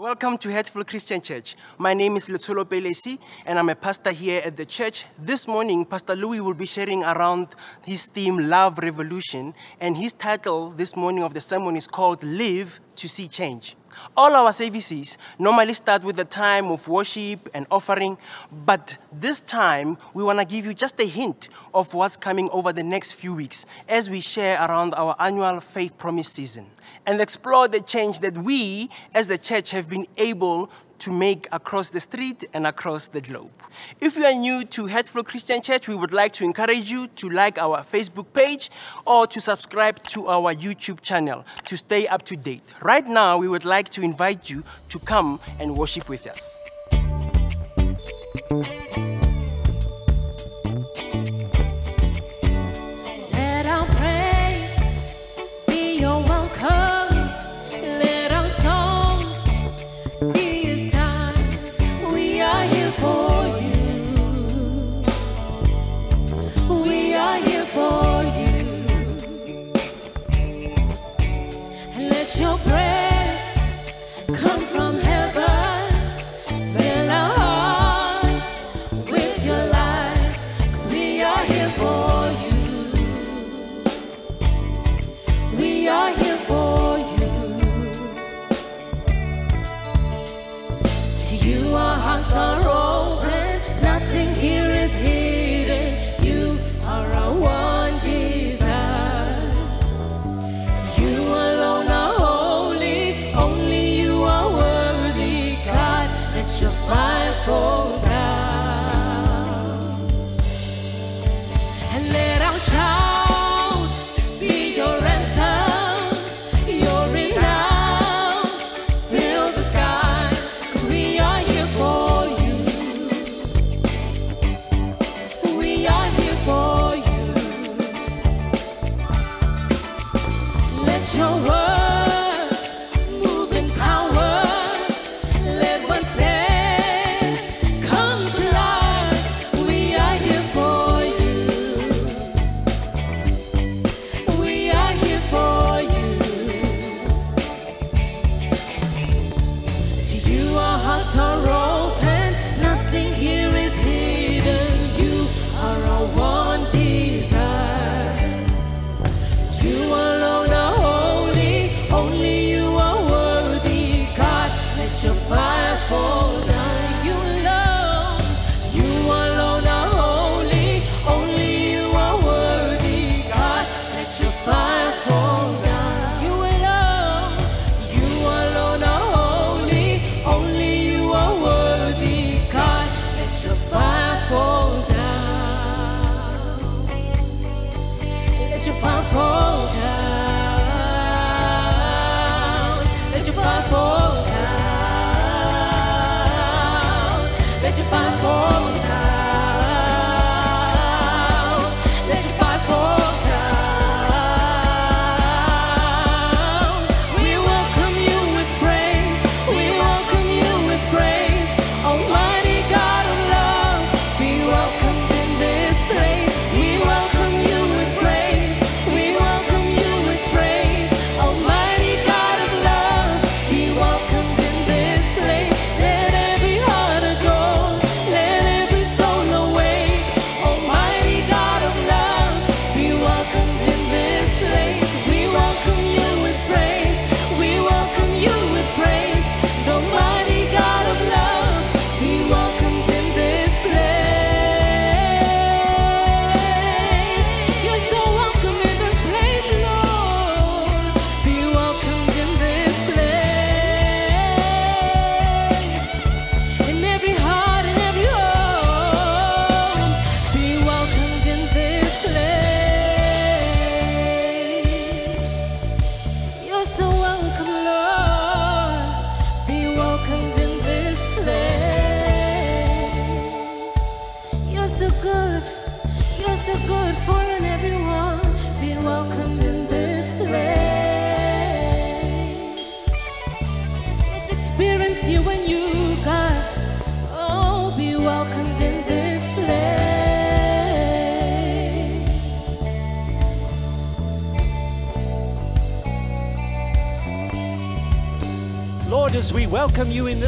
Welcome to Hatfield Christian Church. My name is Letolo Pelesi, and I'm a pastor here at the church. This morning, Pastor Louis will be sharing around his theme, Love Revolution, and his title this morning of the sermon is called Live to see change. All our services normally start with a time of worship and offering, but this time we want to give you just a hint of what's coming over the next few weeks as we share around our annual faith promise season and explore the change that we as the church have been able to make across the street and across the globe. If you are new to Hatfield Christian Church, we would like to encourage you to like our Facebook page or to subscribe to our YouTube channel to stay up to date. Right now, we would like to invite you to come and worship with us.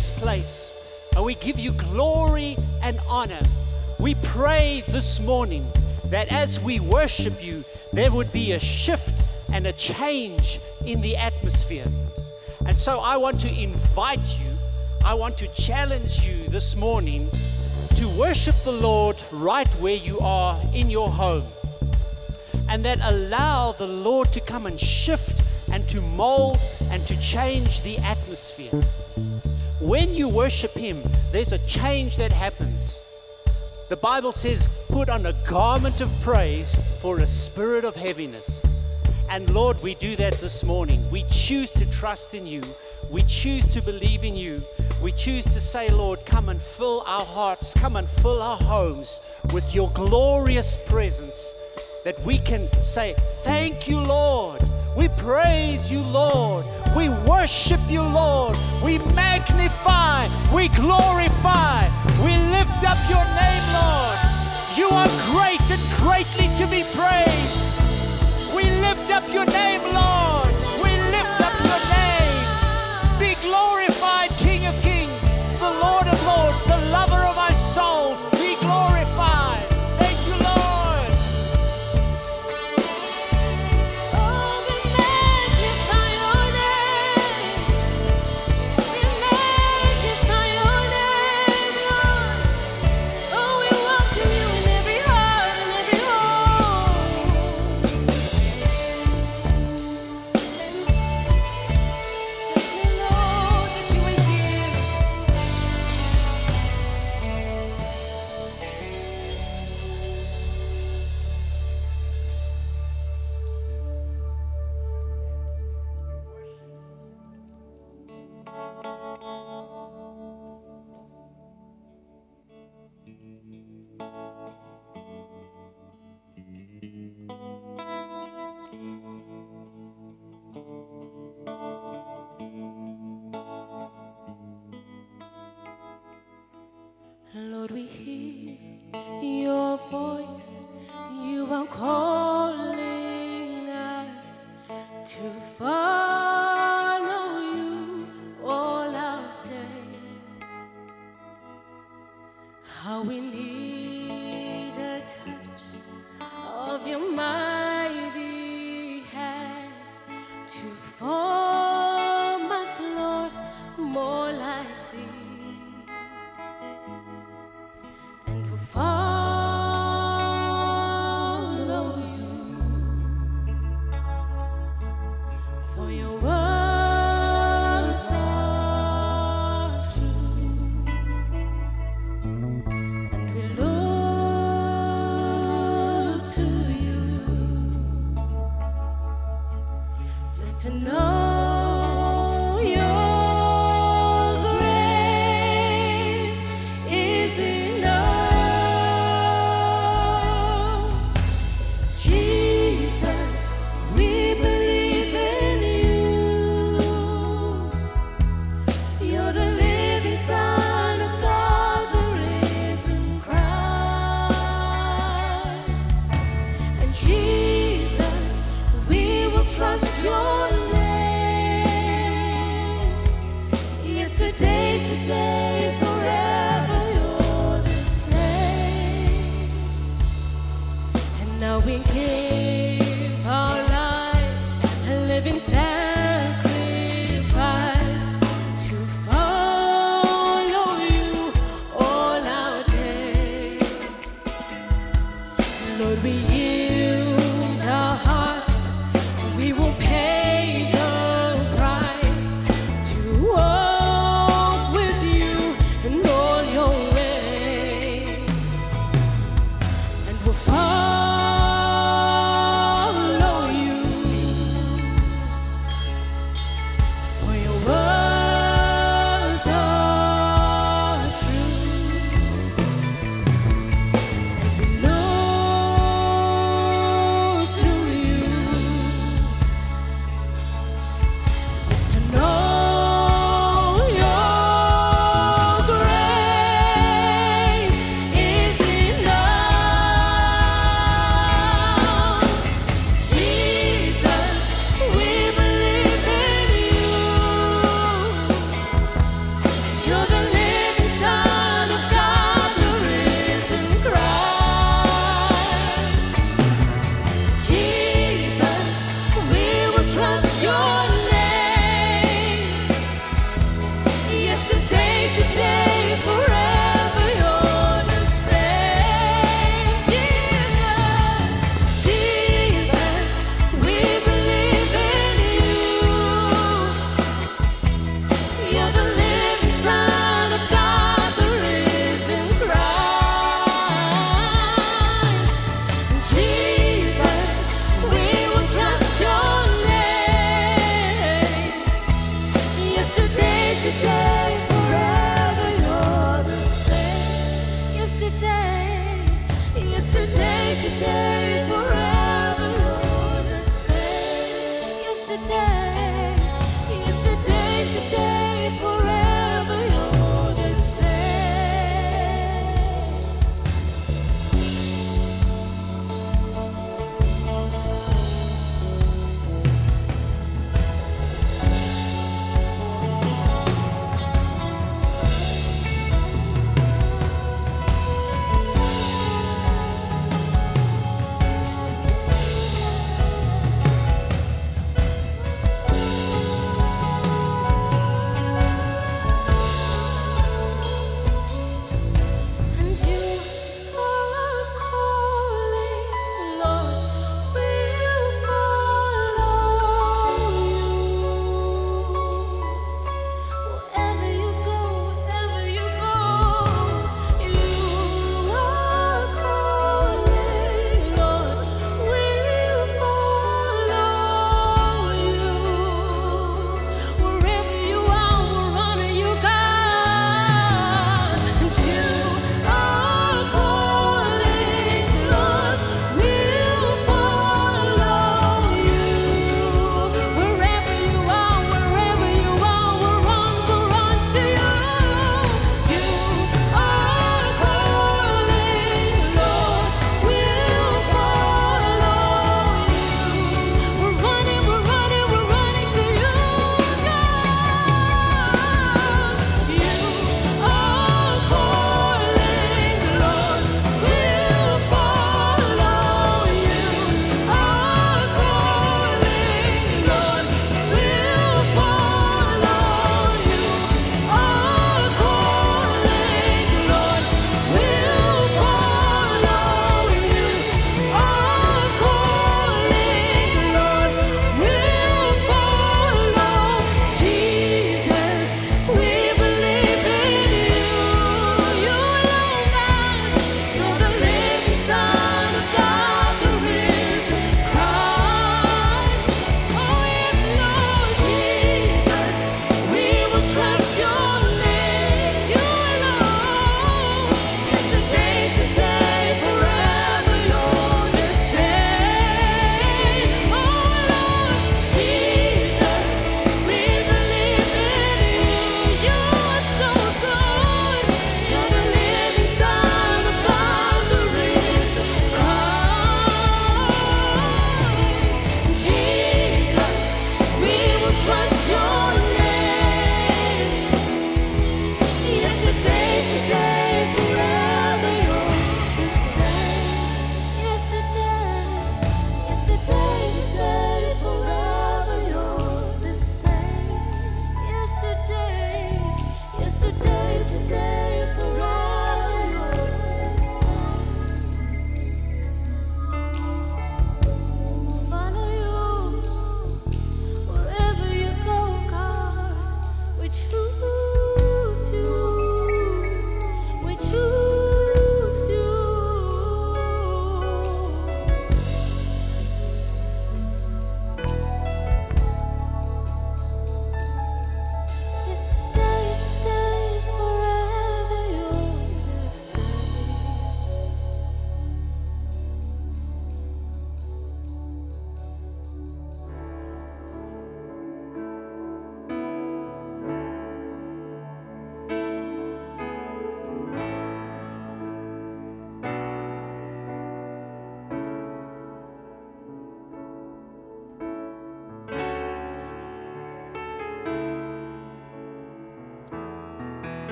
This place and we give you glory and honor, we pray this morning that as we worship you, there would be a shift and a change in the atmosphere. And so I want to invite you, I want to challenge you this morning to worship the Lord right where you are in your home. And that allow the Lord to come and shift and to mold and to change the atmosphere. When you worship Him, there's a change that happens. The Bible says, put on a garment of praise for a spirit of heaviness. And Lord, we do that this morning. We choose to trust in you. We choose to believe in you. We choose to say, Lord, come and fill our hearts, come and fill our homes with your glorious presence that we can say, Thank you, Lord. We praise you, Lord. We worship you, Lord. We magnify, we glorify, we lift up your name, Lord. You are great and greatly to be praised. We lift up your name, Lord.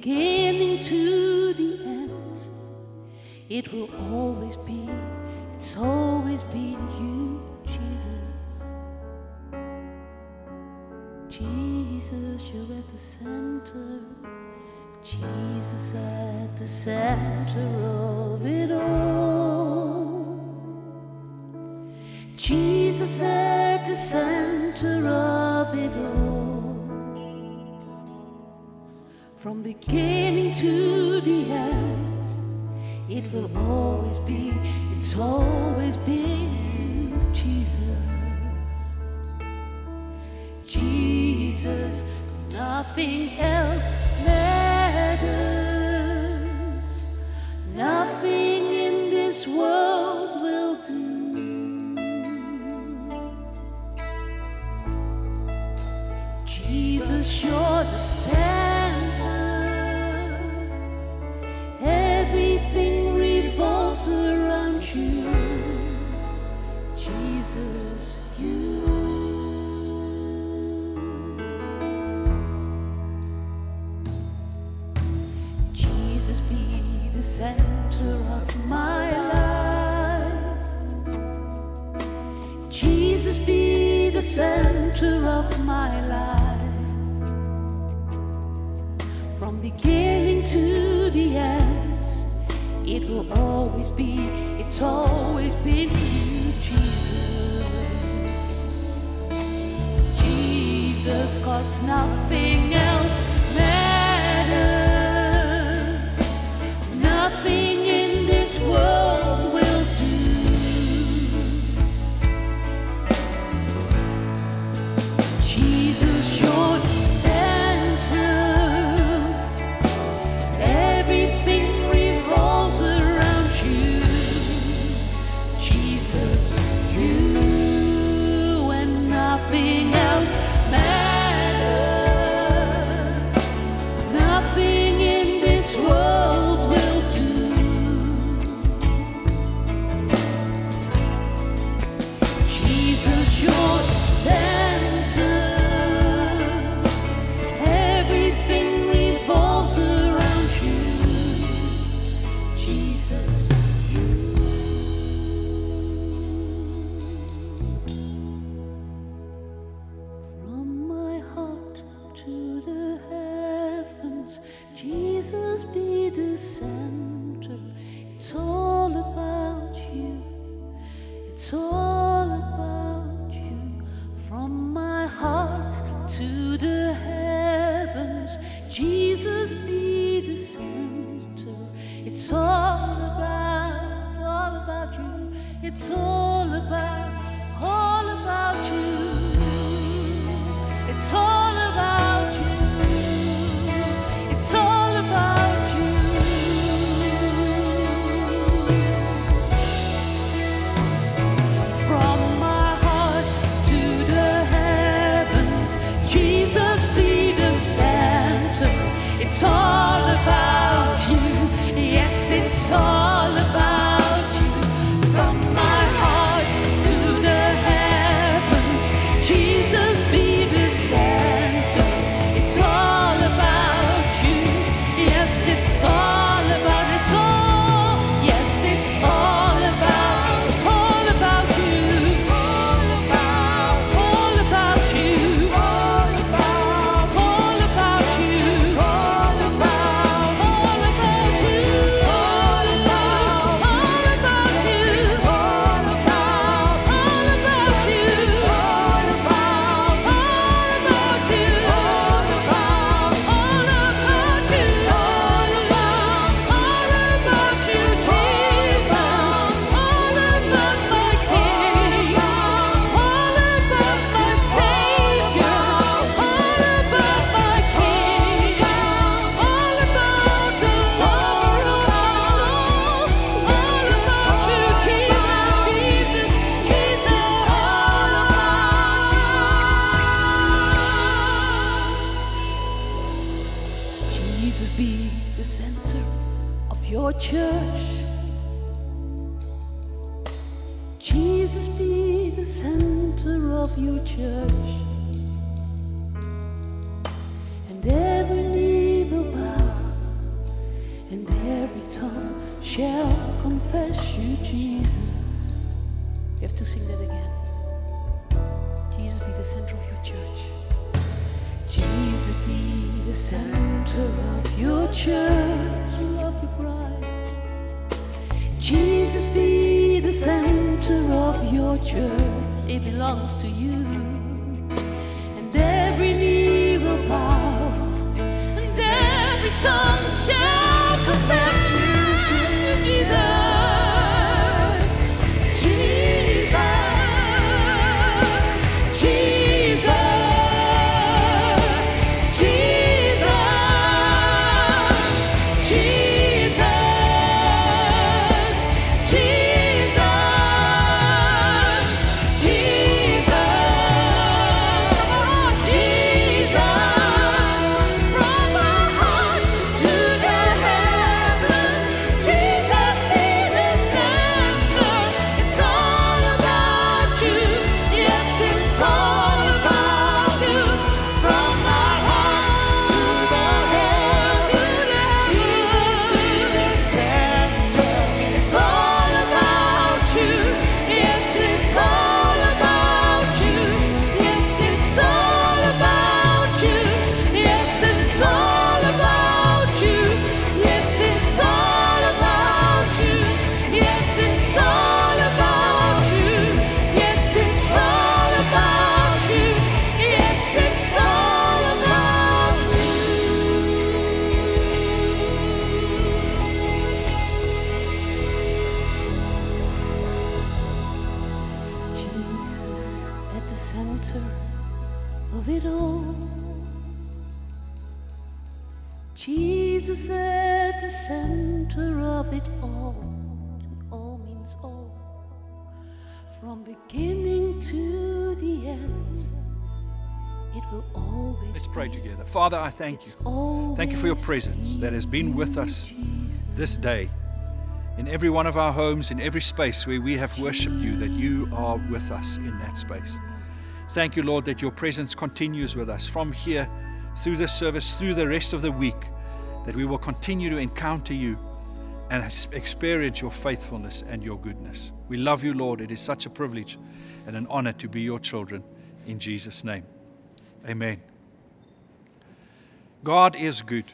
beginning to the end. It will always be, it's always been you, Jesus. Jesus, you're at the center. Jesus at the center of it all. Jesus at the center of it all. From beginning to the end, it will always be, it's always been you, Jesus. Jesus, nothing else matters. Thank you. Thank you for your presence that has been with us this day. In every one of our homes, in every space where we have worshiped you, that you are with us in that space. Thank you, Lord, that your presence continues with us from here through this service, through the rest of the week, that we will continue to encounter you and experience your faithfulness and your goodness. We love you, Lord. It is such a privilege and an honor to be your children. In Jesus' name, amen. God is good.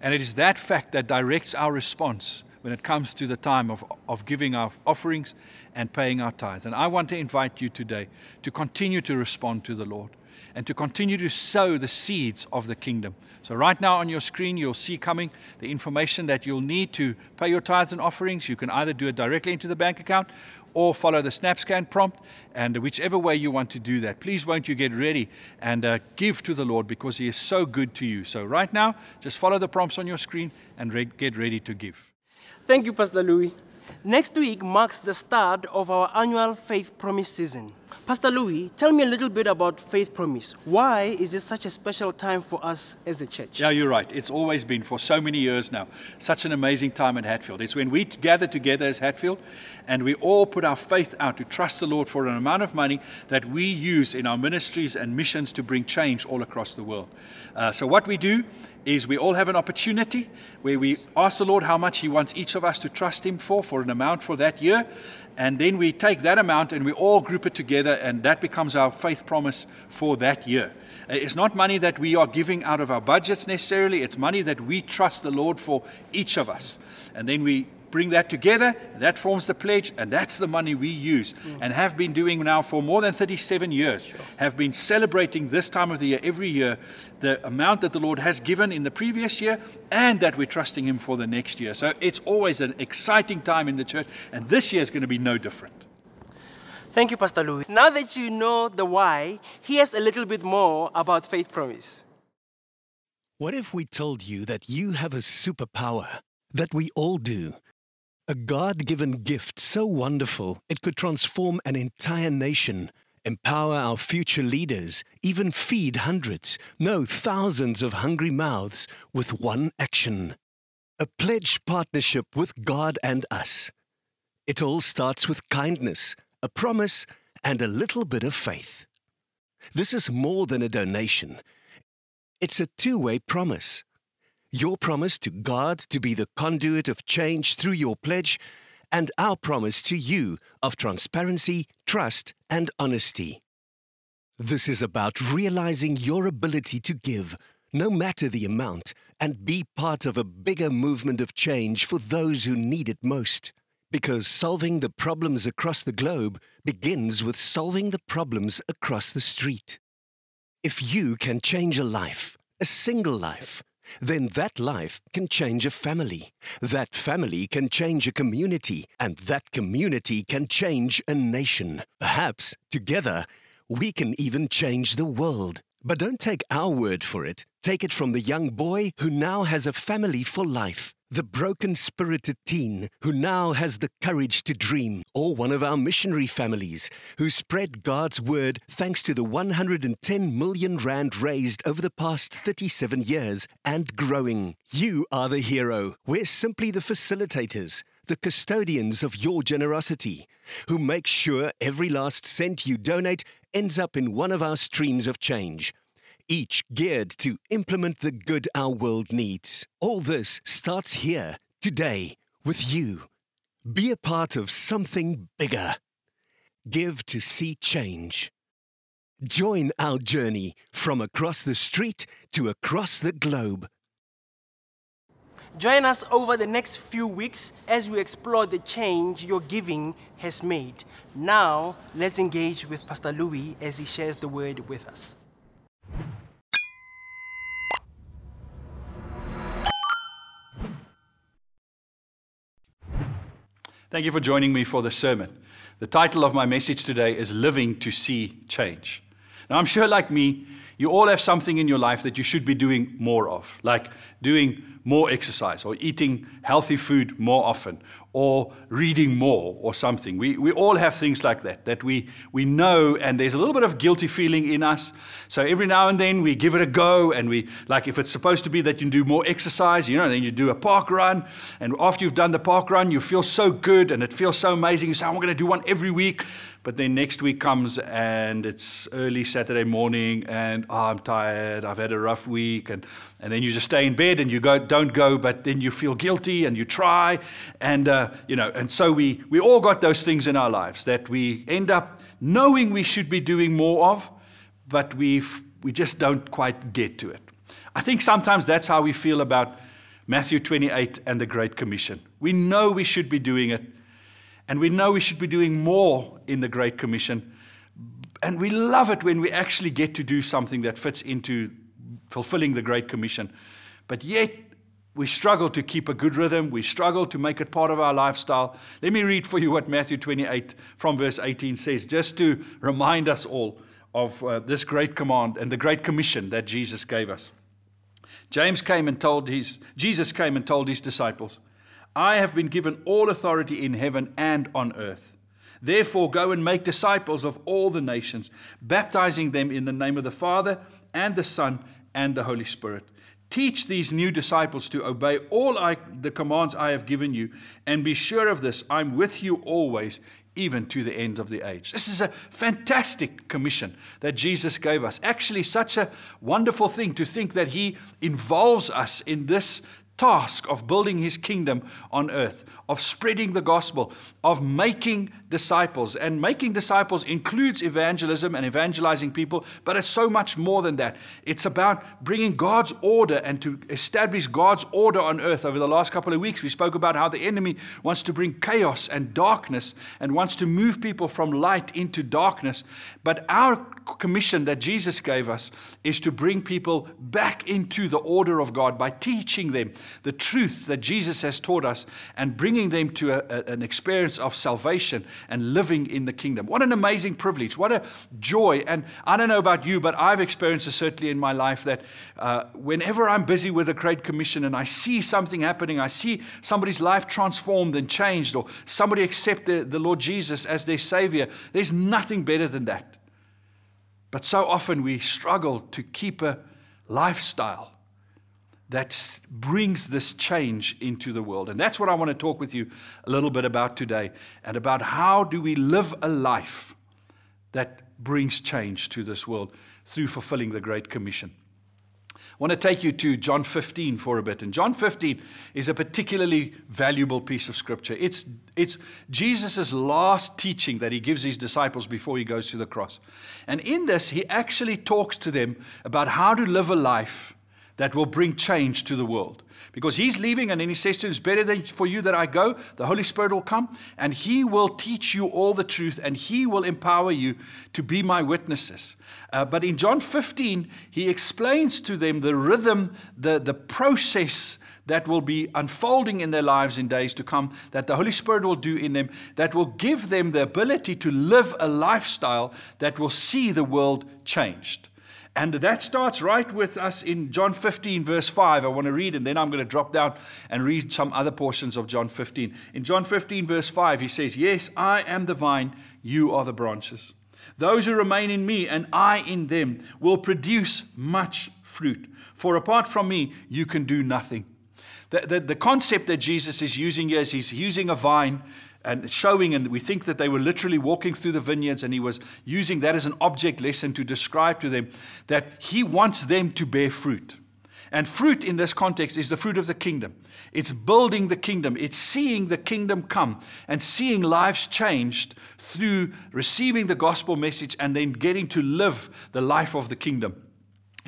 And it is that fact that directs our response when it comes to the time of, of giving our offerings and paying our tithes. And I want to invite you today to continue to respond to the Lord and to continue to sow the seeds of the kingdom. So, right now on your screen, you'll see coming the information that you'll need to pay your tithes and offerings. You can either do it directly into the bank account or follow the SnapScan prompt, and whichever way you want to do that. Please, won't you get ready and uh, give to the Lord because He is so good to you. So, right now, just follow the prompts on your screen and re- get ready to give. Thank you, Pastor Louis. Next week marks the start of our annual Faith Promise season. Pastor Louis, tell me a little bit about Faith Promise. Why is it such a special time for us as a church? Yeah, you're right. It's always been for so many years now. Such an amazing time at Hatfield. It's when we gather together as Hatfield and we all put our faith out to trust the Lord for an amount of money that we use in our ministries and missions to bring change all across the world. Uh, so, what we do is we all have an opportunity where we ask the Lord how much He wants each of us to trust Him for, for an amount for that year. And then we take that amount and we all group it together, and that becomes our faith promise for that year. Uh, It's not money that we are giving out of our budgets necessarily, it's money that we trust the Lord for each of us. And then we bring that together, and that forms the pledge, and that's the money we use mm. and have been doing now for more than 37 years. Have been celebrating this time of the year every year the amount that the Lord has given in the previous year and that we're trusting Him for the next year. So it's always an exciting time in the church, and this year is going to be no different. Thank you, Pastor Louis. Now that you know the why, here's a little bit more about Faith Promise. What if we told you that you have a superpower, that we all do? A God given gift so wonderful it could transform an entire nation, empower our future leaders, even feed hundreds, no, thousands of hungry mouths with one action. A pledged partnership with God and us. It all starts with kindness, a promise, and a little bit of faith. This is more than a donation. It's a two way promise. Your promise to God to be the conduit of change through your pledge, and our promise to you of transparency, trust, and honesty. This is about realizing your ability to give, no matter the amount, and be part of a bigger movement of change for those who need it most. Because solving the problems across the globe begins with solving the problems across the street. If you can change a life, a single life, then that life can change a family. That family can change a community, and that community can change a nation. Perhaps, together, we can even change the world. But don't take our word for it. Take it from the young boy who now has a family for life. The broken spirited teen who now has the courage to dream, or one of our missionary families who spread God's word thanks to the 110 million rand raised over the past 37 years and growing. You are the hero. We're simply the facilitators, the custodians of your generosity, who make sure every last cent you donate ends up in one of our streams of change each geared to implement the good our world needs. All this starts here, today, with you. Be a part of something bigger. Give to see change. Join our journey from across the street to across the globe. Join us over the next few weeks as we explore the change your giving has made. Now, let's engage with Pastor Louis as he shares the word with us. Thank you for joining me for the sermon. The title of my message today is Living to See Change. Now, I'm sure, like me, you all have something in your life that you should be doing more of, like doing more exercise or eating healthy food more often or reading more or something. We, we all have things like that that we, we know, and there's a little bit of guilty feeling in us. So every now and then we give it a go, and we, like, if it's supposed to be that you do more exercise, you know, then you do a park run, and after you've done the park run, you feel so good and it feels so amazing. You say, I'm going to do one every week. But then next week comes and it's early Saturday morning and oh, I'm tired, I've had a rough week, and, and then you just stay in bed and you go, don't go, but then you feel guilty and you try. And, uh, you know, and so we, we all got those things in our lives that we end up knowing we should be doing more of, but we've, we just don't quite get to it. I think sometimes that's how we feel about Matthew 28 and the Great Commission. We know we should be doing it, and we know we should be doing more in the Great Commission. And we love it when we actually get to do something that fits into fulfilling the Great Commission. But yet, we struggle to keep a good rhythm. We struggle to make it part of our lifestyle. Let me read for you what Matthew 28 from verse 18 says, just to remind us all of uh, this great command and the great commission that Jesus gave us. James came and told his, Jesus came and told his disciples, I have been given all authority in heaven and on earth. Therefore, go and make disciples of all the nations, baptizing them in the name of the Father and the Son and the Holy Spirit. Teach these new disciples to obey all I, the commands I have given you, and be sure of this I'm with you always, even to the end of the age. This is a fantastic commission that Jesus gave us. Actually, such a wonderful thing to think that He involves us in this task of building his kingdom on earth, of spreading the gospel, of making disciples. And making disciples includes evangelism and evangelizing people, but it's so much more than that. It's about bringing God's order and to establish God's order on earth. Over the last couple of weeks, we spoke about how the enemy wants to bring chaos and darkness and wants to move people from light into darkness. But our commission that Jesus gave us is to bring people back into the order of God by teaching them the truth that Jesus has taught us and bringing them to a, a, an experience of salvation and living in the kingdom. What an amazing privilege. What a joy. And I don't know about you, but I've experienced it certainly in my life that uh, whenever I'm busy with the Great Commission and I see something happening, I see somebody's life transformed and changed, or somebody accept the, the Lord Jesus as their Savior, there's nothing better than that. But so often we struggle to keep a lifestyle that brings this change into the world. And that's what I want to talk with you a little bit about today and about how do we live a life that brings change to this world through fulfilling the Great Commission. I want to take you to John 15 for a bit. And John 15 is a particularly valuable piece of scripture. It's, it's Jesus' last teaching that he gives his disciples before he goes to the cross. And in this, he actually talks to them about how to live a life that will bring change to the world. Because he's leaving, and then he says to them, It's better for you that I go. The Holy Spirit will come, and he will teach you all the truth, and he will empower you to be my witnesses. Uh, but in John 15, he explains to them the rhythm, the, the process that will be unfolding in their lives in days to come, that the Holy Spirit will do in them, that will give them the ability to live a lifestyle that will see the world changed. And that starts right with us in John 15, verse 5. I want to read, and then I'm going to drop down and read some other portions of John 15. In John 15, verse 5, he says, Yes, I am the vine, you are the branches. Those who remain in me and I in them will produce much fruit. For apart from me, you can do nothing. The, the, the concept that Jesus is using here is he's using a vine and showing, and we think that they were literally walking through the vineyards, and he was using that as an object lesson to describe to them that he wants them to bear fruit. And fruit in this context is the fruit of the kingdom. It's building the kingdom. It's seeing the kingdom come and seeing lives changed through receiving the gospel message and then getting to live the life of the kingdom.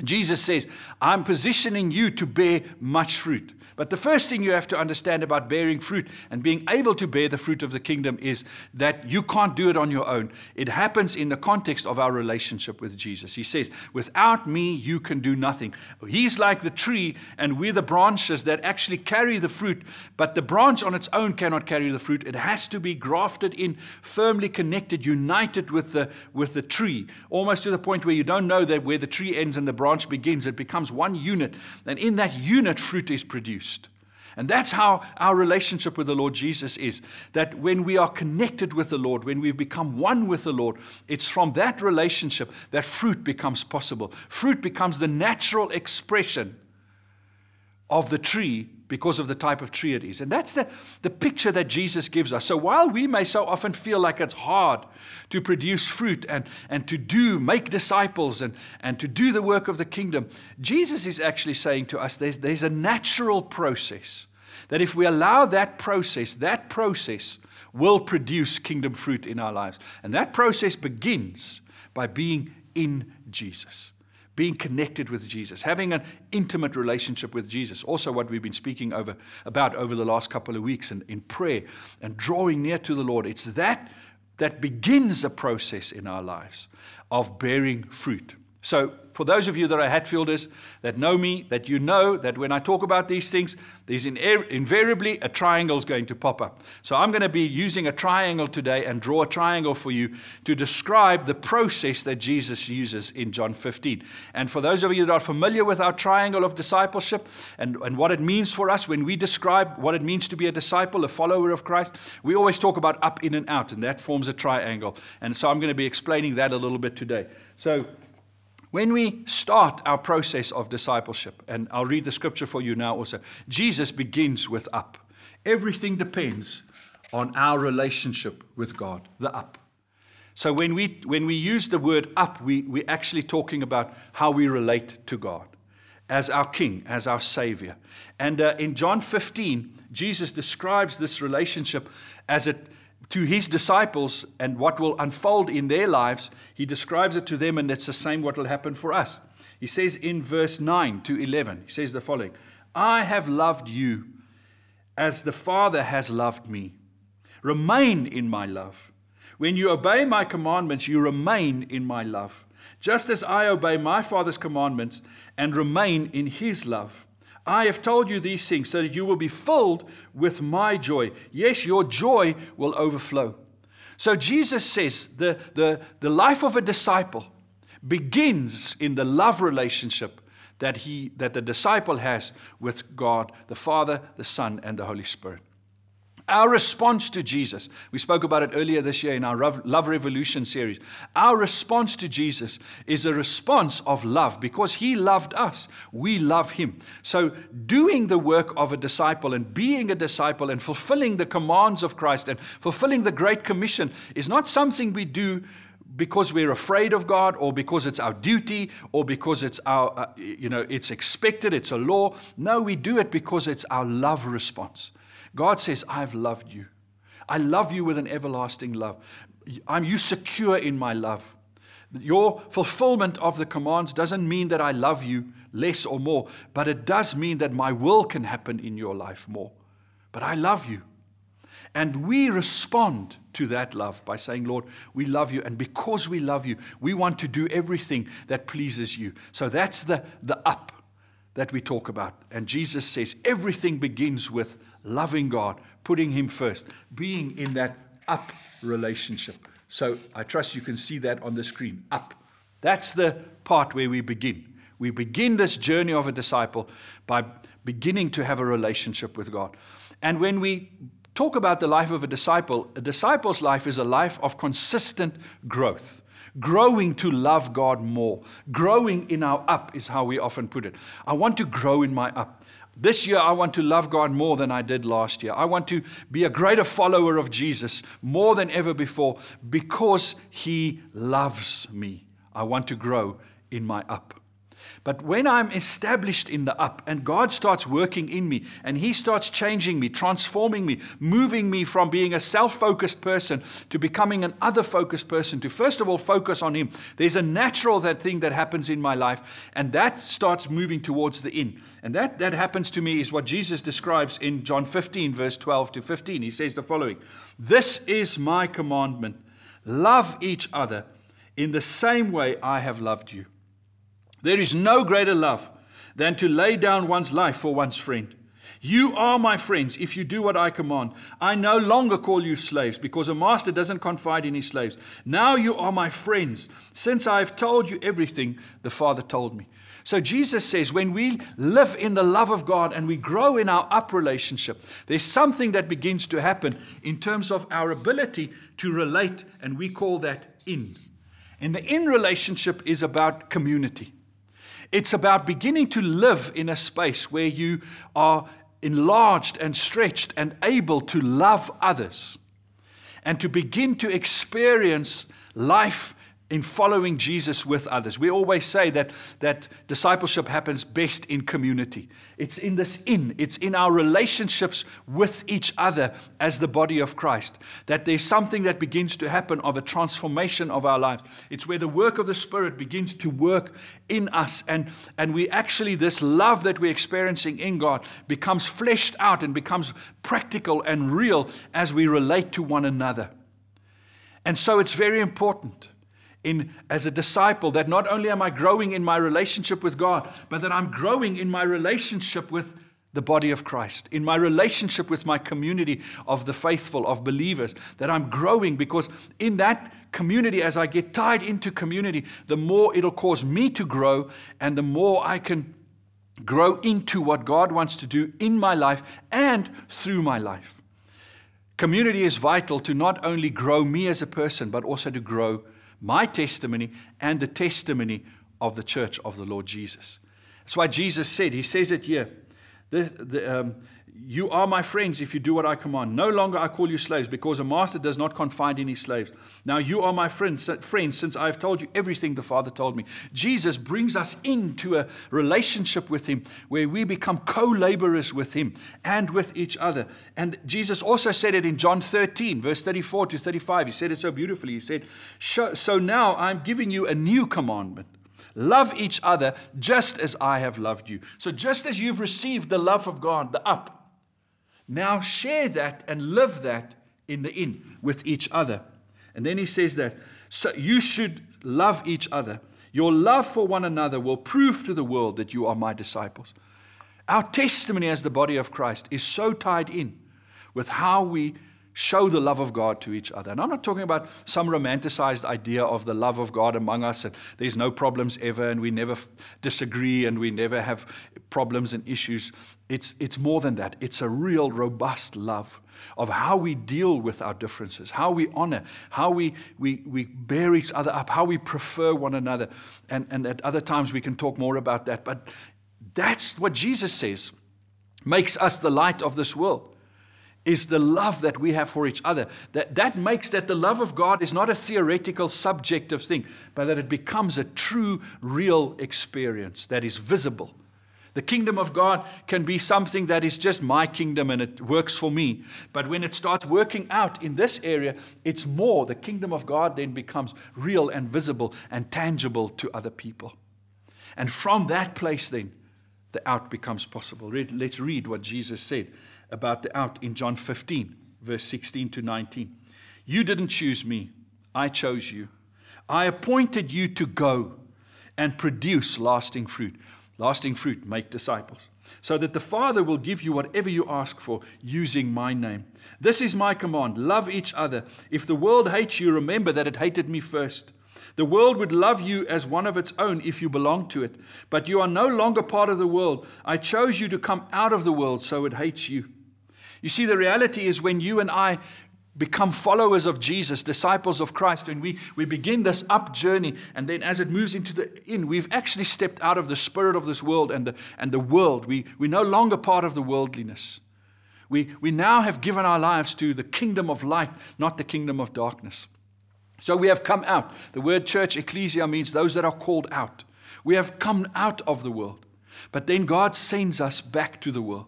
Jesus says, I'm positioning you to bear much fruit. But the first thing you have to understand about bearing fruit and being able to bear the fruit of the kingdom is that you can't do it on your own. It happens in the context of our relationship with Jesus. He says, Without me, you can do nothing. He's like the tree, and we're the branches that actually carry the fruit. But the branch on its own cannot carry the fruit. It has to be grafted in, firmly connected, united with the, with the tree, almost to the point where you don't know that where the tree ends and the branch begins. It becomes one unit. And in that unit, fruit is produced. And that's how our relationship with the Lord Jesus is. That when we are connected with the Lord, when we've become one with the Lord, it's from that relationship that fruit becomes possible. Fruit becomes the natural expression of the tree because of the type of tree it is. And that's the, the picture that Jesus gives us. So while we may so often feel like it's hard to produce fruit and, and to do, make disciples and, and to do the work of the kingdom, Jesus is actually saying to us there's, there's a natural process. That if we allow that process, that process will produce kingdom fruit in our lives. And that process begins by being in Jesus being connected with Jesus, having an intimate relationship with Jesus. Also, what we've been speaking over, about over the last couple of weeks in, in prayer and drawing near to the Lord. It's that that begins a process in our lives of bearing fruit. So, for those of you that are Hatfielders that know me, that you know that when I talk about these things, there's invariably a triangle is going to pop up. So, I'm going to be using a triangle today and draw a triangle for you to describe the process that Jesus uses in John 15. And for those of you that are familiar with our triangle of discipleship and, and what it means for us when we describe what it means to be a disciple, a follower of Christ, we always talk about up, in, and out, and that forms a triangle. And so, I'm going to be explaining that a little bit today. So, when we start our process of discipleship, and I'll read the scripture for you now also, Jesus begins with up. Everything depends on our relationship with God, the up. So when we, when we use the word up, we, we're actually talking about how we relate to God as our King, as our Savior. And uh, in John 15, Jesus describes this relationship as it to his disciples and what will unfold in their lives, he describes it to them, and it's the same what will happen for us. He says in verse 9 to 11, he says the following I have loved you as the Father has loved me. Remain in my love. When you obey my commandments, you remain in my love, just as I obey my Father's commandments and remain in his love. I have told you these things so that you will be filled with my joy. Yes, your joy will overflow. So Jesus says the, the, the life of a disciple begins in the love relationship that, he, that the disciple has with God, the Father, the Son, and the Holy Spirit. Our response to Jesus, we spoke about it earlier this year in our Love Revolution series. Our response to Jesus is a response of love because he loved us. We love him. So, doing the work of a disciple and being a disciple and fulfilling the commands of Christ and fulfilling the Great Commission is not something we do because we're afraid of God or because it's our duty or because it's our, uh, you know, it's expected, it's a law. No, we do it because it's our love response. God says, I've loved you. I love you with an everlasting love. I'm you secure in my love. Your fulfillment of the commands doesn't mean that I love you less or more, but it does mean that my will can happen in your life more. But I love you. And we respond to that love by saying, Lord, we love you. And because we love you, we want to do everything that pleases you. So that's the, the up that we talk about. And Jesus says everything begins with loving God, putting Him first, being in that up relationship. So I trust you can see that on the screen. Up. That's the part where we begin. We begin this journey of a disciple by beginning to have a relationship with God. And when we talk about the life of a disciple, a disciple's life is a life of consistent growth. Growing to love God more. Growing in our up is how we often put it. I want to grow in my up. This year, I want to love God more than I did last year. I want to be a greater follower of Jesus more than ever before because He loves me. I want to grow in my up. But when I'm established in the up and God starts working in me and He starts changing me, transforming me, moving me from being a self focused person to becoming an other focused person, to first of all focus on Him, there's a natural that thing that happens in my life and that starts moving towards the in. And that, that happens to me is what Jesus describes in John 15, verse 12 to 15. He says the following This is my commandment love each other in the same way I have loved you. There is no greater love than to lay down one's life for one's friend. You are my friends if you do what I command. I no longer call you slaves because a master doesn't confide in his slaves. Now you are my friends since I have told you everything the Father told me. So Jesus says when we live in the love of God and we grow in our up relationship, there's something that begins to happen in terms of our ability to relate, and we call that in. And the in relationship is about community. It's about beginning to live in a space where you are enlarged and stretched and able to love others and to begin to experience life in following Jesus with others. We always say that, that discipleship happens best in community. It's in this in, it's in our relationships with each other as the body of Christ. That there's something that begins to happen of a transformation of our lives. It's where the work of the Spirit begins to work in us. And, and we actually, this love that we're experiencing in God becomes fleshed out and becomes practical and real as we relate to one another. And so it's very important in as a disciple that not only am I growing in my relationship with God, but that I'm growing in my relationship with the body of Christ, in my relationship with my community of the faithful, of believers, that I'm growing because in that community, as I get tied into community, the more it'll cause me to grow and the more I can grow into what God wants to do in my life and through my life. Community is vital to not only grow me as a person, but also to grow my testimony and the testimony of the church of the Lord Jesus. That's why Jesus said, He says it here. The, um, you are my friends if you do what I command. No longer I call you slaves because a master does not confide in his slaves. Now you are my friends, friends since I have told you everything the Father told me. Jesus brings us into a relationship with him where we become co laborers with him and with each other. And Jesus also said it in John 13, verse 34 to 35. He said it so beautifully. He said, So now I'm giving you a new commandment. Love each other just as I have loved you. So, just as you've received the love of God, the up, now share that and live that in the in with each other. And then he says that so you should love each other. Your love for one another will prove to the world that you are my disciples. Our testimony as the body of Christ is so tied in with how we show the love of God to each other. And I'm not talking about some romanticized idea of the love of God among us and there's no problems ever and we never f- disagree and we never have problems and issues. It's, it's more than that. It's a real robust love of how we deal with our differences, how we honor, how we, we, we bear each other up, how we prefer one another. And, and at other times we can talk more about that. But that's what Jesus says makes us the light of this world is the love that we have for each other. That, that makes that the love of God is not a theoretical, subjective thing, but that it becomes a true, real experience that is visible. The kingdom of God can be something that is just my kingdom and it works for me. But when it starts working out in this area, it's more. The kingdom of God then becomes real and visible and tangible to other people. And from that place, then, the out becomes possible. Let's read what Jesus said about the out in John 15, verse 16 to 19. You didn't choose me, I chose you. I appointed you to go and produce lasting fruit. Lasting fruit, make disciples, so that the Father will give you whatever you ask for using my name. This is my command love each other. If the world hates you, remember that it hated me first. The world would love you as one of its own if you belong to it. But you are no longer part of the world. I chose you to come out of the world, so it hates you. You see, the reality is when you and I become followers of Jesus, disciples of Christ, and we, we begin this up journey, and then as it moves into the in, we've actually stepped out of the spirit of this world and the, and the world. We, we're no longer part of the worldliness. We, we now have given our lives to the kingdom of light, not the kingdom of darkness. So we have come out. The word church, ecclesia, means those that are called out. We have come out of the world. But then God sends us back to the world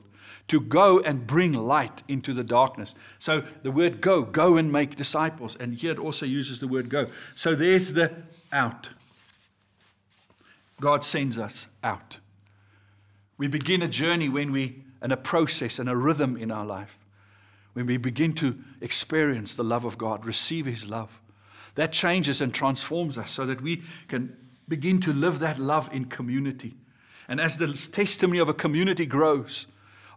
to go and bring light into the darkness. So the word go, go and make disciples. And here it also uses the word go. So there's the out. God sends us out. We begin a journey when we, and a process and a rhythm in our life, when we begin to experience the love of God, receive His love. That changes and transforms us so that we can begin to live that love in community. And as the testimony of a community grows,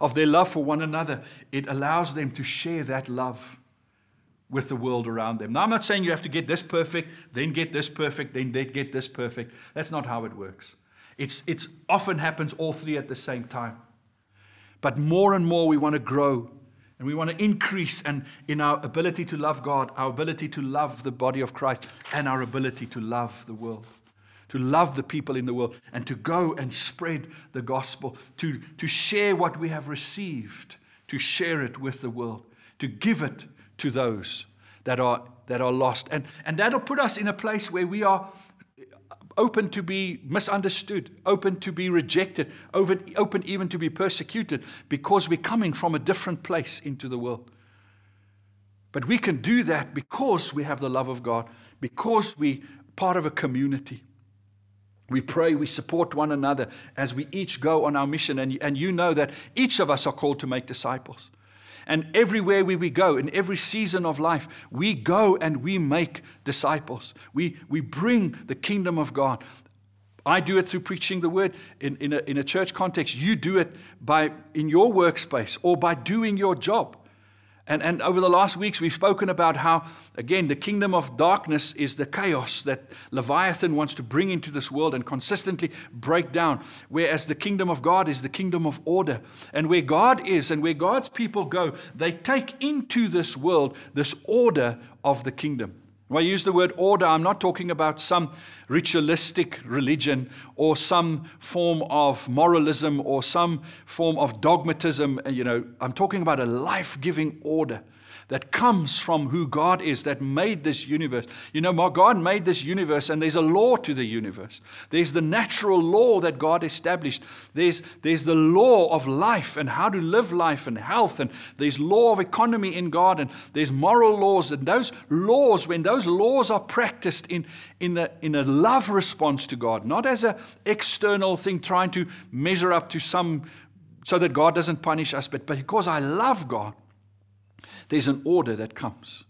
of their love for one another, it allows them to share that love with the world around them. Now, I'm not saying you have to get this perfect, then get this perfect, then get this perfect. That's not how it works. It's, it's often happens all three at the same time. But more and more we want to grow and we want to increase and in our ability to love God, our ability to love the body of Christ, and our ability to love the world to love the people in the world, and to go and spread the gospel, to, to share what we have received, to share it with the world, to give it to those that are, that are lost. And, and that'll put us in a place where we are open to be misunderstood, open to be rejected, open, open even to be persecuted because we're coming from a different place into the world. But we can do that because we have the love of God, because we part of a community. We pray, we support one another as we each go on our mission. And, and you know that each of us are called to make disciples. And everywhere we, we go, in every season of life, we go and we make disciples. We, we bring the kingdom of God. I do it through preaching the word in, in, a, in a church context. You do it by in your workspace or by doing your job. And, and over the last weeks, we've spoken about how, again, the kingdom of darkness is the chaos that Leviathan wants to bring into this world and consistently break down. Whereas the kingdom of God is the kingdom of order. And where God is and where God's people go, they take into this world this order of the kingdom. When I use the word order, I'm not talking about some ritualistic religion or some form of moralism or some form of dogmatism. You know, I'm talking about a life giving order that comes from who God is that made this universe. You know, God made this universe, and there's a law to the universe. There's the natural law that God established. There's, there's the law of life and how to live life and health, and there's law of economy in God, and there's moral laws. And those laws, when those laws are practiced in, in, the, in a love response to God, not as an external thing trying to measure up to some so that God doesn't punish us, but because I love God there's an order that comes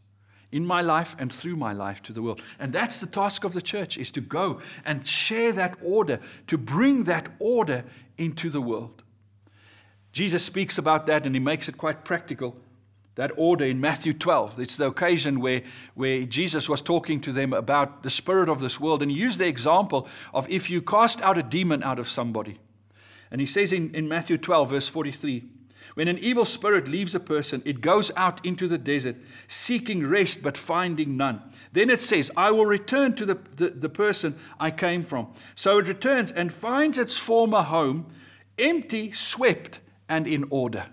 in my life and through my life to the world. And that's the task of the church is to go and share that order, to bring that order into the world. Jesus speaks about that and he makes it quite practical. That order in Matthew 12. It's the occasion where, where Jesus was talking to them about the spirit of this world. And he used the example of if you cast out a demon out of somebody. And he says in, in Matthew 12, verse 43, when an evil spirit leaves a person, it goes out into the desert, seeking rest but finding none. Then it says, I will return to the, the, the, person I came from. So it returns and finds its former home empty, swept, and in order.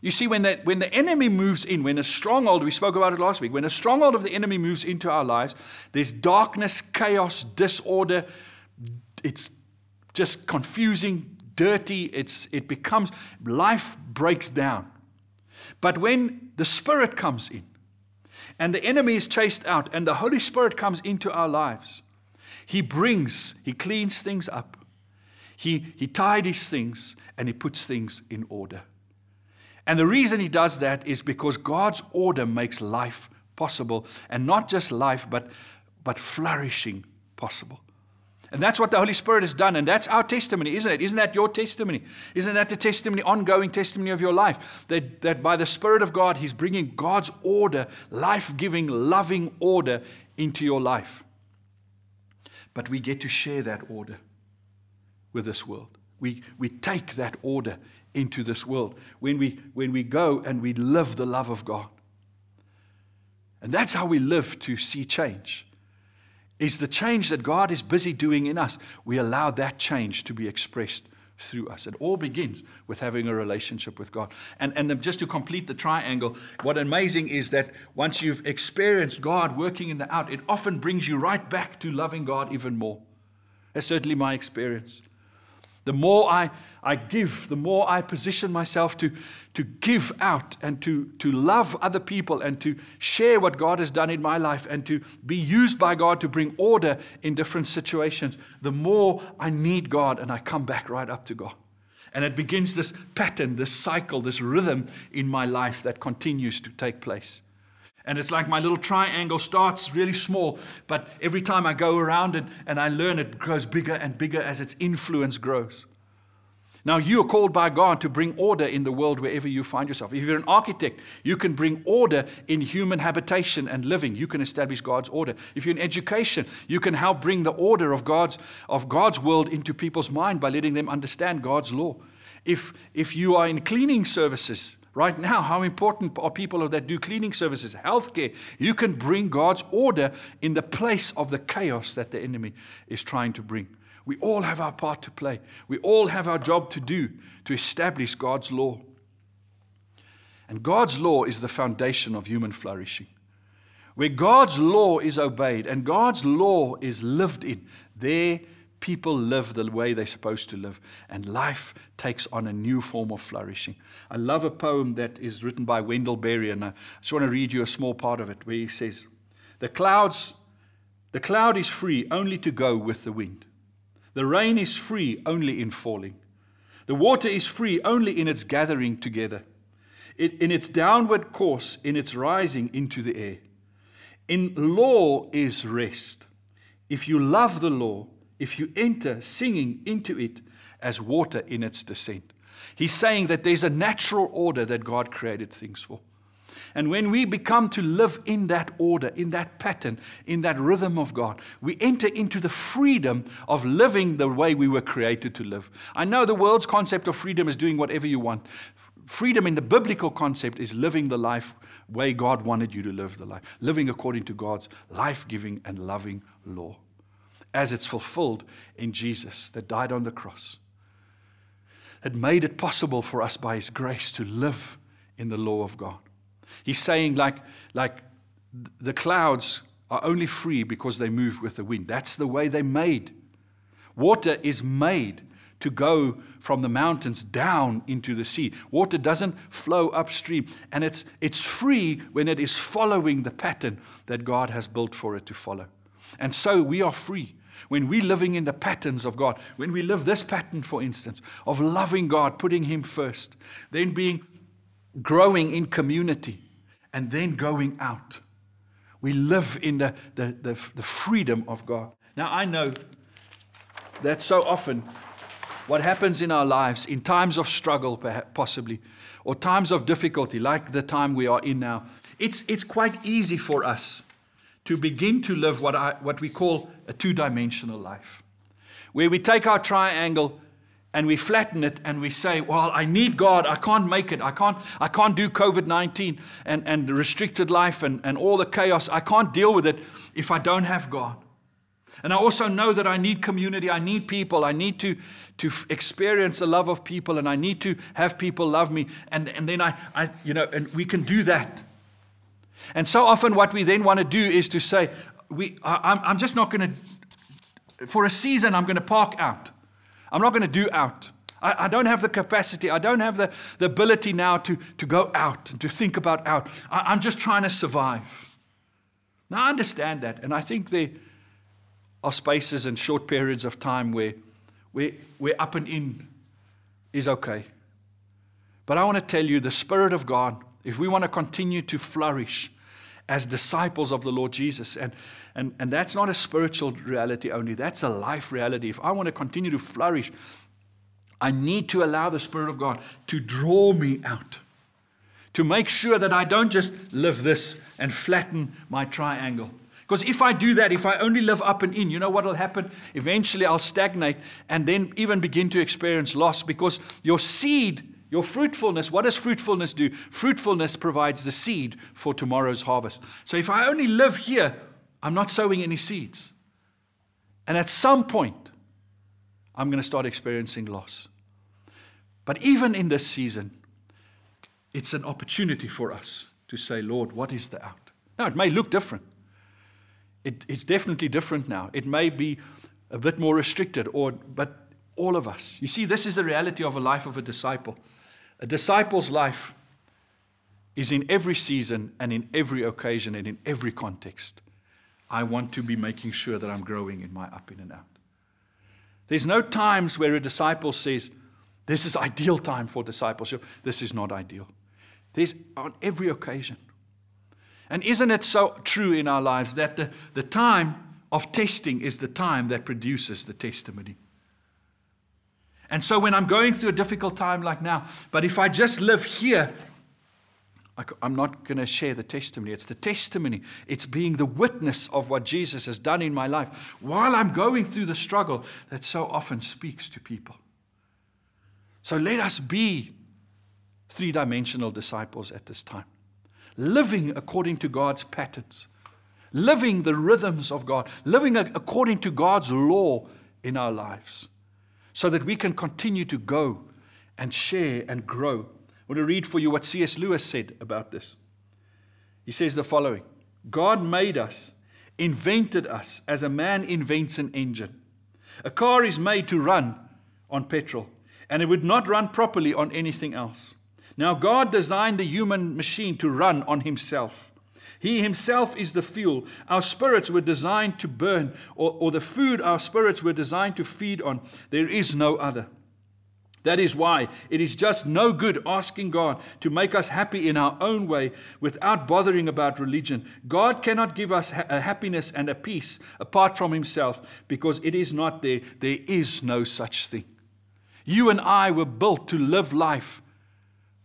You see, when the, when the enemy moves in, when a stronghold, we spoke about it last week, when a stronghold of the enemy moves into our lives, there's darkness, chaos, disorder. It's just confusing, dirty. It's, it becomes, life breaks down. But when the Spirit comes in and the enemy is chased out and the Holy Spirit comes into our lives, He brings, He cleans things up, He, he tidies things, and He puts things in order. And the reason He does that is because God's order makes life possible, and not just life, but, but flourishing possible. And that's what the Holy Spirit has done. And that's our testimony, isn't it? Isn't that your testimony? Isn't that the testimony, ongoing testimony of your life? That, that by the Spirit of God, He's bringing God's order, life giving, loving order into your life. But we get to share that order with this world. We, we take that order into this world when we, when we go and we live the love of God. And that's how we live to see change is the change that God is busy doing in us. We allow that change to be expressed through us. It all begins with having a relationship with God. And, and just to complete the triangle, what amazing is that once you've experienced God working in the out, it often brings you right back to loving God even more. That's certainly my experience. The more I, I give, the more I position myself to, to give out and to, to love other people and to share what God has done in my life and to be used by God to bring order in different situations, the more I need God and I come back right up to God. And it begins this pattern, this cycle, this rhythm in my life that continues to take place. And it's like my little triangle starts really small, but every time I go around it and I learn, it grows bigger and bigger as its influence grows. Now, you are called by God to bring order in the world wherever you find yourself. If you're an architect, you can bring order in human habitation and living. You can establish God's order. If you're in education, you can help bring the order of God's, of God's world into people's mind by letting them understand God's law. If, if you are in cleaning services, Right now, how important are people that do cleaning services, healthcare? You can bring God's order in the place of the chaos that the enemy is trying to bring. We all have our part to play. We all have our job to do to establish God's law. And God's law is the foundation of human flourishing. Where God's law is obeyed and God's law is lived in, there people live the way they're supposed to live, and life takes on a new form of flourishing. I love a poem that is written by Wendell Berry, and I just want to read you a small part of it where he says, The clouds, the cloud is free only to go with the wind. The rain is free only in falling. The water is free only in its gathering together, it, in its downward course, in its rising into the air. In law is rest. If you love the law, if you enter singing into it as water in its descent. He's saying that there's a natural order that God created things for. And when we become to live in that order, in that pattern, in that rhythm of God, we enter into the freedom of living the way we were created to live. I know the world's concept of freedom is doing whatever you want. Freedom in the biblical concept is living the life way God wanted you to live the life, living according to God's life giving and loving law as it's fulfilled in Jesus that died on the cross, that made it possible for us by His grace to live in the law of God. He's saying, like, like the clouds are only free because they move with the wind. That's the way they're made. Water is made to go from the mountains down into the sea. Water doesn't flow upstream, and it's, it's free when it is following the pattern that God has built for it to follow. And so we are free. When we're living in the patterns of God, when we live this pattern, for instance, of loving God, putting Him first, then being growing in community, and then going out. We live in the, the, the, the freedom of God. Now, I know that so often what happens in our lives in times of struggle, perhaps, possibly, or times of difficulty, like the time we are in now, it's, it's quite easy for us to begin to live what, I, what we call a two dimensional life, where we take our triangle and we flatten it and we say, Well, I need God. I can't make it. I can't, I can't do COVID 19 and, and the restricted life and, and all the chaos. I can't deal with it if I don't have God. And I also know that I need community. I need people. I need to, to experience the love of people and I need to have people love me. And, and then I, I, you know, and we can do that. And so often what we then want to do is to say, we, I, I'm, I'm just not going to, for a season, I'm going to park out. I'm not going to do out. I, I don't have the capacity. I don't have the, the ability now to, to go out and to think about out. I, I'm just trying to survive. Now, I understand that. And I think there are spaces and short periods of time where, where, where up and in is okay. But I want to tell you the Spirit of God, if we want to continue to flourish as disciples of the Lord Jesus, and, and, and that's not a spiritual reality only, that's a life reality. If I want to continue to flourish, I need to allow the Spirit of God to draw me out, to make sure that I don't just live this and flatten my triangle. Because if I do that, if I only live up and in, you know what will happen? Eventually I'll stagnate and then even begin to experience loss because your seed, your fruitfulness, what does fruitfulness do? Fruitfulness provides the seed for tomorrow's harvest. So if I only live here, I'm not sowing any seeds. And at some point, I'm going to start experiencing loss. But even in this season, it's an opportunity for us to say, Lord, what is the out? Now, it may look different. It, it's definitely different now. It may be a bit more restricted, or, but all of us. You see, this is the reality of a life of a disciple. A disciple's life is in every season and in every occasion and in every context. I want to be making sure that I'm growing in my up in and out. There's no times where a disciple says, This is ideal time for discipleship. This is not ideal. There's on every occasion. And isn't it so true in our lives that the, the time of testing is the time that produces the testimony? And so when I'm going through a difficult time like now, but if I just live here, I'm not going to share the testimony. It's the testimony. It's being the witness of what Jesus has done in my life while I'm going through the struggle that so often speaks to people. So let us be three dimensional disciples at this time, living according to God's patterns, living the rhythms of God, living according to God's law in our lives, so that we can continue to go and share and grow. I want to read for you what C.S. Lewis said about this. He says the following God made us, invented us as a man invents an engine. A car is made to run on petrol, and it would not run properly on anything else. Now, God designed the human machine to run on Himself. He Himself is the fuel. Our spirits were designed to burn, or, or the food our spirits were designed to feed on. There is no other. That is why it is just no good asking God to make us happy in our own way without bothering about religion. God cannot give us a happiness and a peace apart from Himself because it is not there. There is no such thing. You and I were built to live life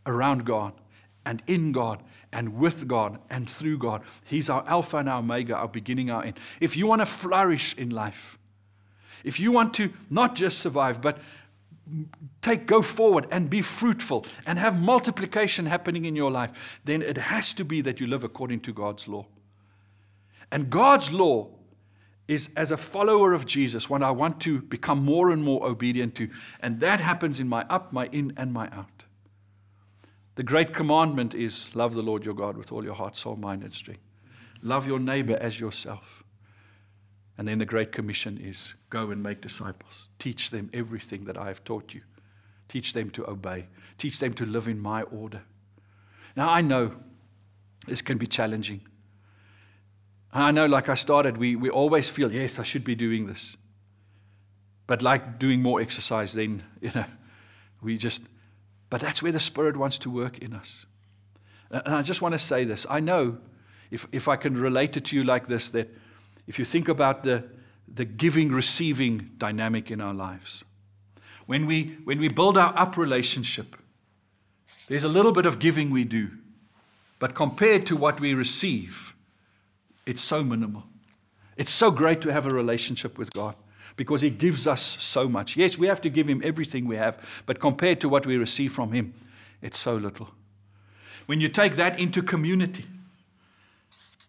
around God and in God and with God and through God. He's our Alpha and our Omega, our beginning, our end. If you want to flourish in life, if you want to not just survive, but take go forward and be fruitful and have multiplication happening in your life, then it has to be that you live according to God's law. And God's law is as a follower of Jesus, what I want to become more and more obedient to. And that happens in my up, my in, and my out. The great commandment is love the Lord your God with all your heart, soul, mind, and strength. Love your neighbor as yourself. And then the Great Commission is go and make disciples. Teach them everything that I have taught you. Teach them to obey. Teach them to live in my order. Now, I know this can be challenging. I know, like I started, we, we always feel, yes, I should be doing this. But like doing more exercise, then, you know, we just, but that's where the Spirit wants to work in us. And I just want to say this. I know, if, if I can relate it to you like this, that if you think about the, the giving receiving dynamic in our lives, when we, when we build our up relationship, there's a little bit of giving we do, but compared to what we receive, it's so minimal. It's so great to have a relationship with God because He gives us so much. Yes, we have to give Him everything we have, but compared to what we receive from Him, it's so little. When you take that into community,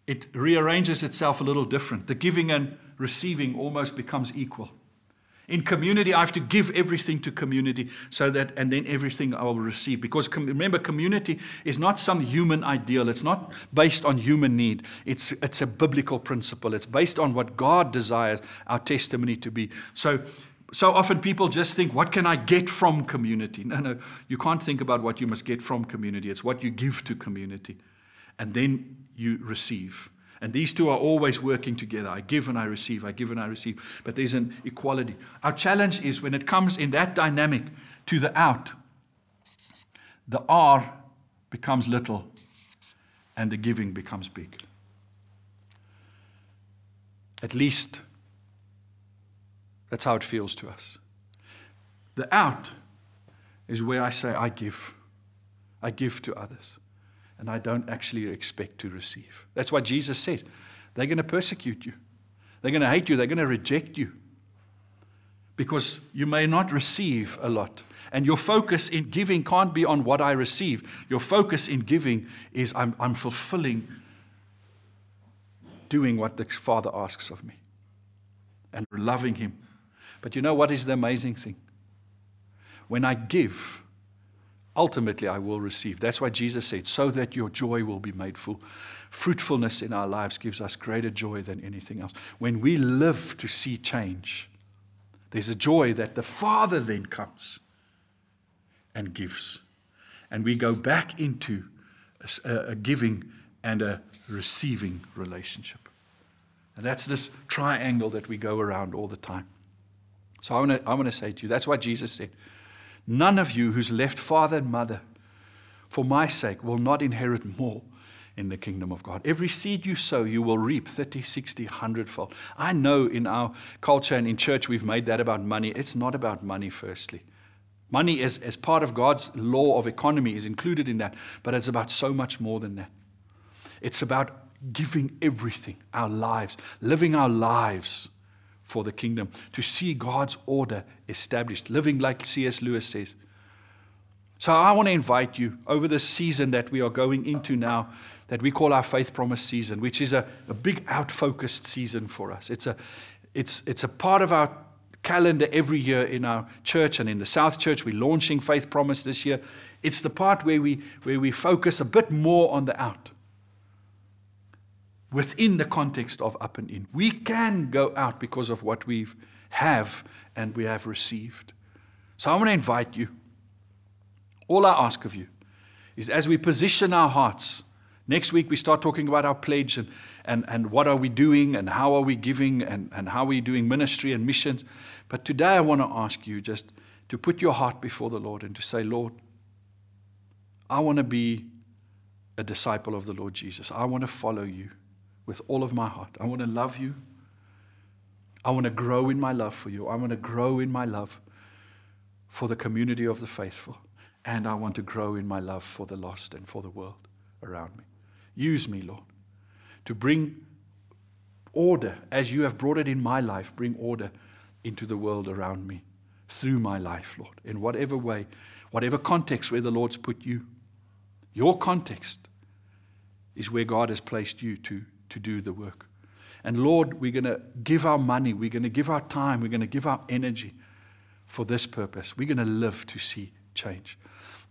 it rearranges itself a little different. The giving and receiving almost becomes equal. In community, I have to give everything to community so that, and then everything I will receive. Because com- remember, community is not some human ideal. It's not based on human need. It's, it's a biblical principle. It's based on what God desires our testimony to be. So, so often people just think, what can I get from community? No, no, you can't think about what you must get from community. It's what you give to community. And then you receive. And these two are always working together. I give and I receive, I give and I receive. But there's an equality. Our challenge is when it comes in that dynamic to the out, the R becomes little and the giving becomes big. At least that's how it feels to us. The out is where I say, I give. I give to others and I don't actually expect to receive. That's why Jesus said, they're going to persecute you. They're going to hate you. They're going to reject you. Because you may not receive a lot. And your focus in giving can't be on what I receive. Your focus in giving is I'm, I'm fulfilling doing what the Father asks of me and loving Him. But you know what is the amazing thing? When I give, ultimately I will receive. That's why Jesus said, so that your joy will be made full. Fruitfulness in our lives gives us greater joy than anything else. When we live to see change, there's a joy that the Father then comes and gives. And we go back into a, a giving and a receiving relationship. And that's this triangle that we go around all the time. So I want to I wanna say to you, that's what Jesus said. None of you who's left father and mother for my sake will not inherit more in the kingdom of God. Every seed you sow, you will reap 30, 60, 100 fold. I know in our culture and in church we've made that about money. It's not about money, firstly. Money, is, as part of God's law of economy, is included in that, but it's about so much more than that. It's about giving everything, our lives, living our lives for the kingdom, to see God's order established, living like C.S. Lewis says. So I want to invite you over this season that we are going into now, that we call our faith promise season, which is a, a big out focused season for us. It's a, it's, it's a part of our calendar every year in our church and in the South Church. We're launching Faith Promise this year. It's the part where we, where we focus a bit more on the out within the context of up and in. We can go out because of what we have and we have received. So I want to invite you. All I ask of you is as we position our hearts, next week we start talking about our pledge and, and, and what are we doing and how are we giving and, and how are we doing ministry and missions. But today I want to ask you just to put your heart before the Lord and to say, Lord, I want to be a disciple of the Lord Jesus. I want to follow you with all of my heart. I want to love you. I want to grow in my love for you. I want to grow in my love for the community of the faithful. And I want to grow in my love for the lost and for the world around me. Use me, Lord, to bring order as you have brought it in my life. Bring order into the world around me through my life, Lord, in whatever way, whatever context where the Lord's put you. Your context is where God has placed you to to do the work. And Lord, we're going to give our money, we're going to give our time, we're going to give our energy for this purpose. We're going to live to see change.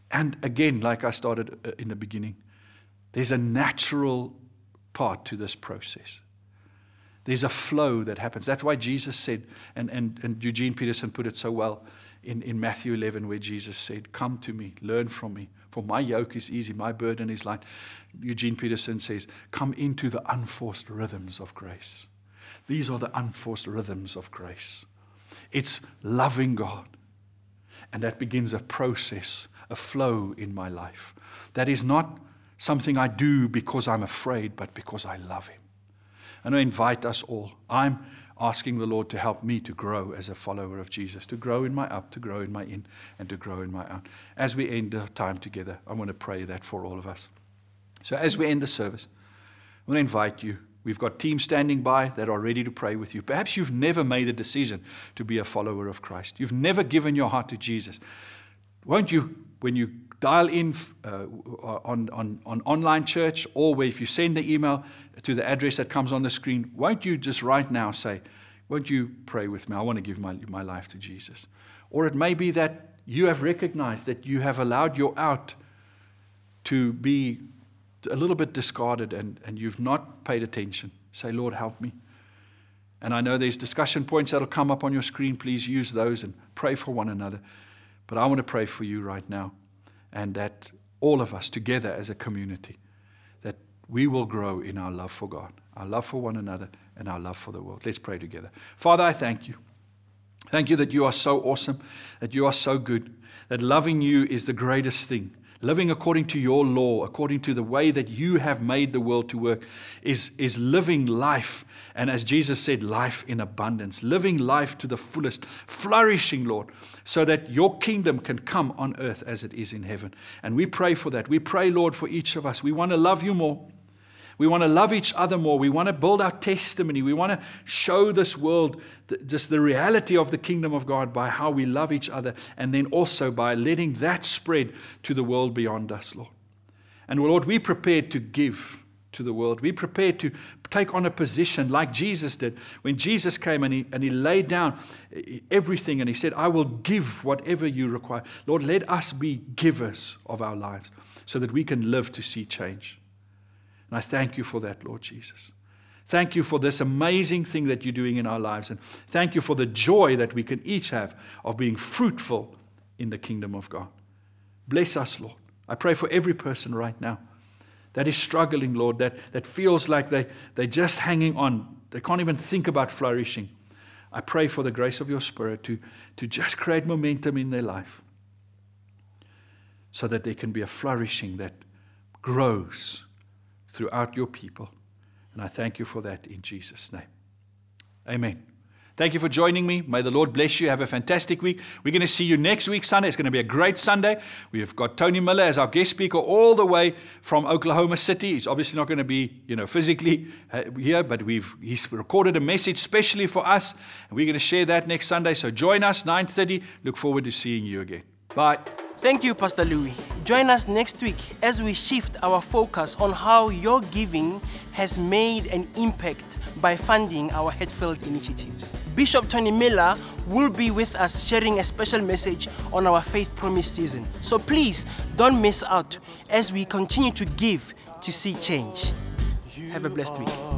And again, like I started uh, in the beginning, there's a natural part to this process. There's a flow that happens. That's why Jesus said, and, and, and Eugene Peterson put it so well in, in Matthew 11, where Jesus said, Come to me, learn from me, for my yoke is easy, my burden is light. Eugene Peterson says, Come into the unforced rhythms of grace. These are the unforced rhythms of grace. It's loving God. And that begins a process, a flow in my life. That is not something I do because I'm afraid, but because I love Him. And I invite us all. I'm asking the Lord to help me to grow as a follower of Jesus, to grow in my up, to grow in my in, and to grow in my out. As we end our time together, I want to pray that for all of us. So as we end the service, I want to invite you. We've got teams standing by that are ready to pray with you. Perhaps you've never made a decision to be a follower of Christ. You've never given your heart to Jesus. Won't you when you dial in uh, on, on, on online church, or if you send the email to the address that comes on the screen, won't you just right now say, Won't you pray with me? I want to give my, my life to Jesus. Or it may be that you have recognized that you have allowed your out to be a little bit discarded and, and you've not paid attention. Say, Lord, help me. And I know there's discussion points that'll come up on your screen. Please use those and pray for one another. But I want to pray for you right now and that all of us together as a community, that we will grow in our love for God, our love for one another, and our love for the world. Let's pray together. Father, I thank you. Thank you that you are so awesome, that you are so good, that loving you is the greatest thing. Living according to your law, according to the way that you have made the world to work, is, is living life. And as Jesus said, life in abundance, living life to the fullest, flourishing, Lord, so that your kingdom can come on earth as it is in heaven. And we pray for that. We pray, Lord, for each of us. We want to love you more. We want to love each other more. We want to build our testimony. We want to show this world the, just the reality of the kingdom of God by how we love each other and then also by letting that spread to the world beyond us, Lord. And Lord, we're prepared to give to the world. We're prepared to take on a position like Jesus did. When Jesus came and he, and he laid down everything and he said, I will give whatever you require. Lord, let us be givers of our lives so that we can live to see change. And I thank you for that, Lord Jesus. Thank you for this amazing thing that you're doing in our lives. And thank you for the joy that we can each have of being fruitful in the kingdom of God. Bless us, Lord. I pray for every person right now that is struggling, Lord, that, that feels like they, they're just hanging on. They can't even think about flourishing. I pray for the grace of your Spirit to, to just create momentum in their life so that there can be a flourishing that grows throughout your people. And I thank you for that in Jesus' name. Amen. Thank you for joining me. May the Lord bless you. Have a fantastic week. We're going to see you next week, Sunday. It's going to be a great Sunday. We've got Tony Miller as our guest speaker all the way from Oklahoma City. He's obviously not going to be, you know, physically uh, here, but we've he's recorded a message specially for us, and we're going to share that next Sunday. So join us 9:30. Look forward to seeing you again. Bye. Thank you, Pastor Louis. Join us next week as we shift our focus on how your giving has made an impact by funding our Hatfield initiatives. Bishop Tony Miller will be with us sharing a special message on our Faith Promise season. So please don't miss out as we continue to give to see change. Have a blessed week.